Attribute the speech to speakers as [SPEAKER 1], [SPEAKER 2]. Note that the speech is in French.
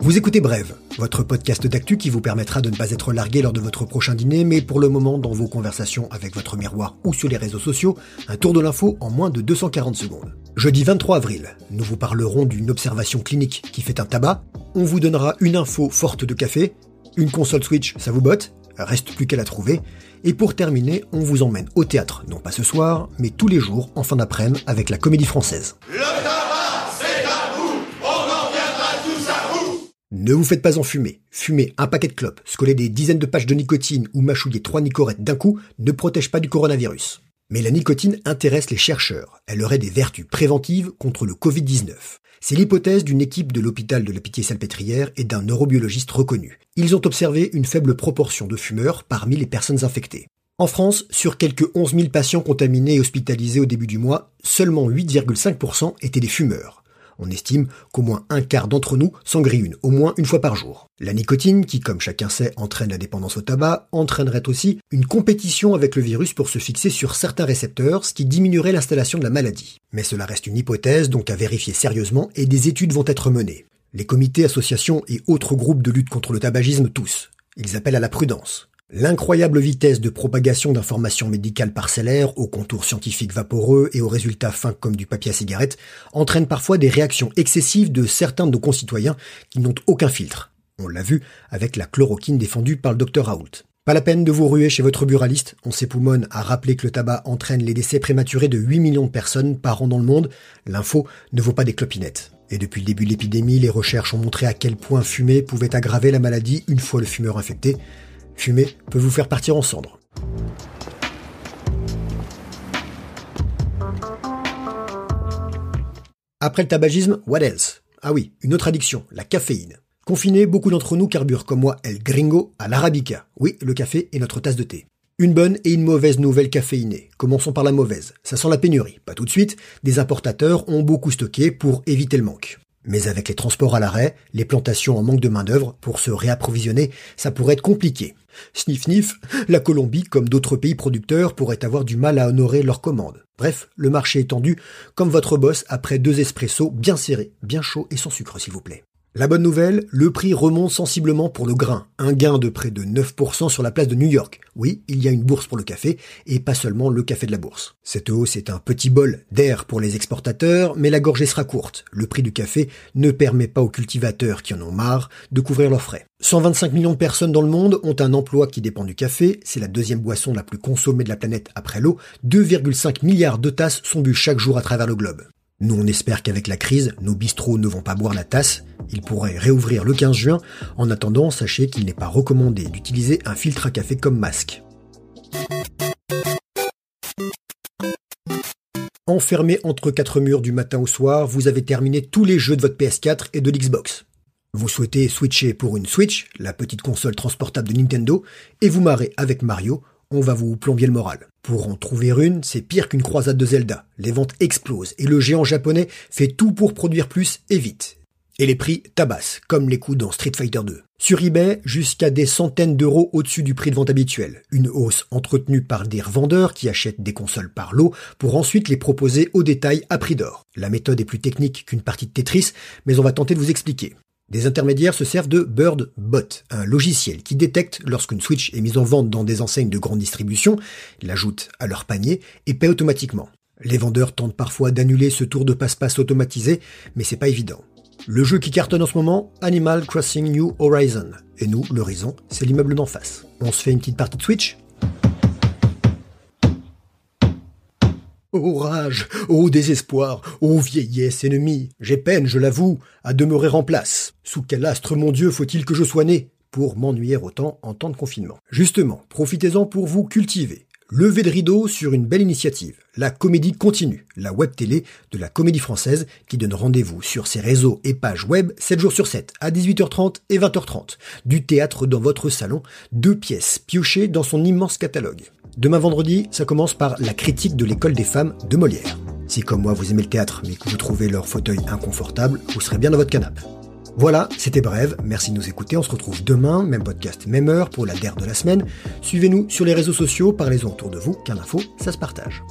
[SPEAKER 1] Vous écoutez Brève, votre podcast d'actu qui vous permettra de ne pas être largué lors de votre prochain dîner, mais pour le moment dans vos conversations avec votre miroir ou sur les réseaux sociaux, un tour de l'info en moins de 240 secondes. Jeudi 23 avril, nous vous parlerons d'une observation clinique qui fait un tabac, on vous donnera une info forte de café, une console Switch, ça vous botte, reste plus qu'à la trouver, et pour terminer, on vous emmène au théâtre, non pas ce soir, mais tous les jours en fin d'après-midi avec la comédie française. Ne vous faites pas enfumer. Fumer un paquet de clopes, scoller des dizaines de pages de nicotine ou mâchouiller trois nicorettes d'un coup ne protège pas du coronavirus. Mais la nicotine intéresse les chercheurs. Elle aurait des vertus préventives contre le Covid-19. C'est l'hypothèse d'une équipe de l'hôpital de la Pitié-Salpêtrière et d'un neurobiologiste reconnu. Ils ont observé une faible proportion de fumeurs parmi les personnes infectées. En France, sur quelques 11 000 patients contaminés et hospitalisés au début du mois, seulement 8,5% étaient des fumeurs. On estime qu'au moins un quart d'entre nous s'en au moins une fois par jour. La nicotine, qui comme chacun sait entraîne la dépendance au tabac, entraînerait aussi une compétition avec le virus pour se fixer sur certains récepteurs, ce qui diminuerait l'installation de la maladie. Mais cela reste une hypothèse donc à vérifier sérieusement et des études vont être menées. Les comités, associations et autres groupes de lutte contre le tabagisme tous. Ils appellent à la prudence. L'incroyable vitesse de propagation d'informations médicales parcellaires, aux contours scientifiques vaporeux et aux résultats fins comme du papier à cigarette, entraîne parfois des réactions excessives de certains de nos concitoyens qui n'ont aucun filtre. On l'a vu avec la chloroquine défendue par le docteur Raoult. Pas la peine de vous ruer chez votre buraliste, on s'époumonne à rappeler que le tabac entraîne les décès prématurés de 8 millions de personnes par an dans le monde, l'info ne vaut pas des clopinettes. Et depuis le début de l'épidémie, les recherches ont montré à quel point fumer pouvait aggraver la maladie une fois le fumeur infecté. Fumer peut vous faire partir en cendres. Après le tabagisme, what else? Ah oui, une autre addiction, la caféine. Confinés, beaucoup d'entre nous carburent comme moi El Gringo à l'arabica. Oui, le café est notre tasse de thé. Une bonne et une mauvaise nouvelle caféinée. Commençons par la mauvaise. Ça sent la pénurie. Pas tout de suite. Des importateurs ont beaucoup stocké pour éviter le manque. Mais avec les transports à l'arrêt, les plantations en manque de main-d'œuvre, pour se réapprovisionner, ça pourrait être compliqué. Sniff sniff, la Colombie, comme d'autres pays producteurs, pourrait avoir du mal à honorer leurs commandes. Bref, le marché est tendu, comme votre boss après deux espressos bien serrés, bien chauds et sans sucre s'il vous plaît. La bonne nouvelle, le prix remonte sensiblement pour le grain, un gain de près de 9% sur la place de New York. Oui, il y a une bourse pour le café, et pas seulement le café de la bourse. Cette hausse est un petit bol d'air pour les exportateurs, mais la gorgée sera courte. Le prix du café ne permet pas aux cultivateurs qui en ont marre de couvrir leurs frais. 125 millions de personnes dans le monde ont un emploi qui dépend du café, c'est la deuxième boisson la plus consommée de la planète après l'eau, 2,5 milliards de tasses sont bues chaque jour à travers le globe. Nous, on espère qu'avec la crise, nos bistrots ne vont pas boire la tasse. Ils pourraient réouvrir le 15 juin. En attendant, sachez qu'il n'est pas recommandé d'utiliser un filtre à café comme masque. Enfermé entre quatre murs du matin au soir, vous avez terminé tous les jeux de votre PS4 et de l'Xbox. Vous souhaitez switcher pour une Switch, la petite console transportable de Nintendo, et vous marrez avec Mario, on va vous plombier le moral. Pour en trouver une, c'est pire qu'une croisade de Zelda. Les ventes explosent et le géant japonais fait tout pour produire plus et vite. Et les prix tabassent, comme les coups dans Street Fighter 2. Sur eBay, jusqu'à des centaines d'euros au-dessus du prix de vente habituel. Une hausse entretenue par des revendeurs qui achètent des consoles par lot pour ensuite les proposer au détail à prix d'or. La méthode est plus technique qu'une partie de Tetris, mais on va tenter de vous expliquer. Des intermédiaires se servent de BirdBot, un logiciel qui détecte lorsqu'une Switch est mise en vente dans des enseignes de grande distribution, l'ajoute à leur panier et paie automatiquement. Les vendeurs tentent parfois d'annuler ce tour de passe-passe automatisé, mais c'est pas évident. Le jeu qui cartonne en ce moment, Animal Crossing New Horizon. Et nous, l'horizon, c'est l'immeuble d'en face. On se fait une petite partie de Switch Ô rage, ô désespoir, ô vieillesse ennemie, j'ai peine, je l'avoue, à demeurer en place. Sous quel astre, mon Dieu, faut-il que je sois né pour m'ennuyer autant en temps de confinement? Justement, profitez-en pour vous cultiver. Levez de rideau sur une belle initiative. La comédie continue, la web télé de la comédie française qui donne rendez-vous sur ses réseaux et pages web 7 jours sur 7 à 18h30 et 20h30. Du théâtre dans votre salon, deux pièces piochées dans son immense catalogue. Demain vendredi, ça commence par la critique de l'école des femmes de Molière. Si comme moi vous aimez le théâtre mais que vous trouvez leur fauteuil inconfortable, vous serez bien dans votre canapé. Voilà, c'était bref, merci de nous écouter, on se retrouve demain, même podcast, même heure pour la DER de la semaine. Suivez-nous sur les réseaux sociaux, parlez-en autour de vous, car l'info, ça se partage.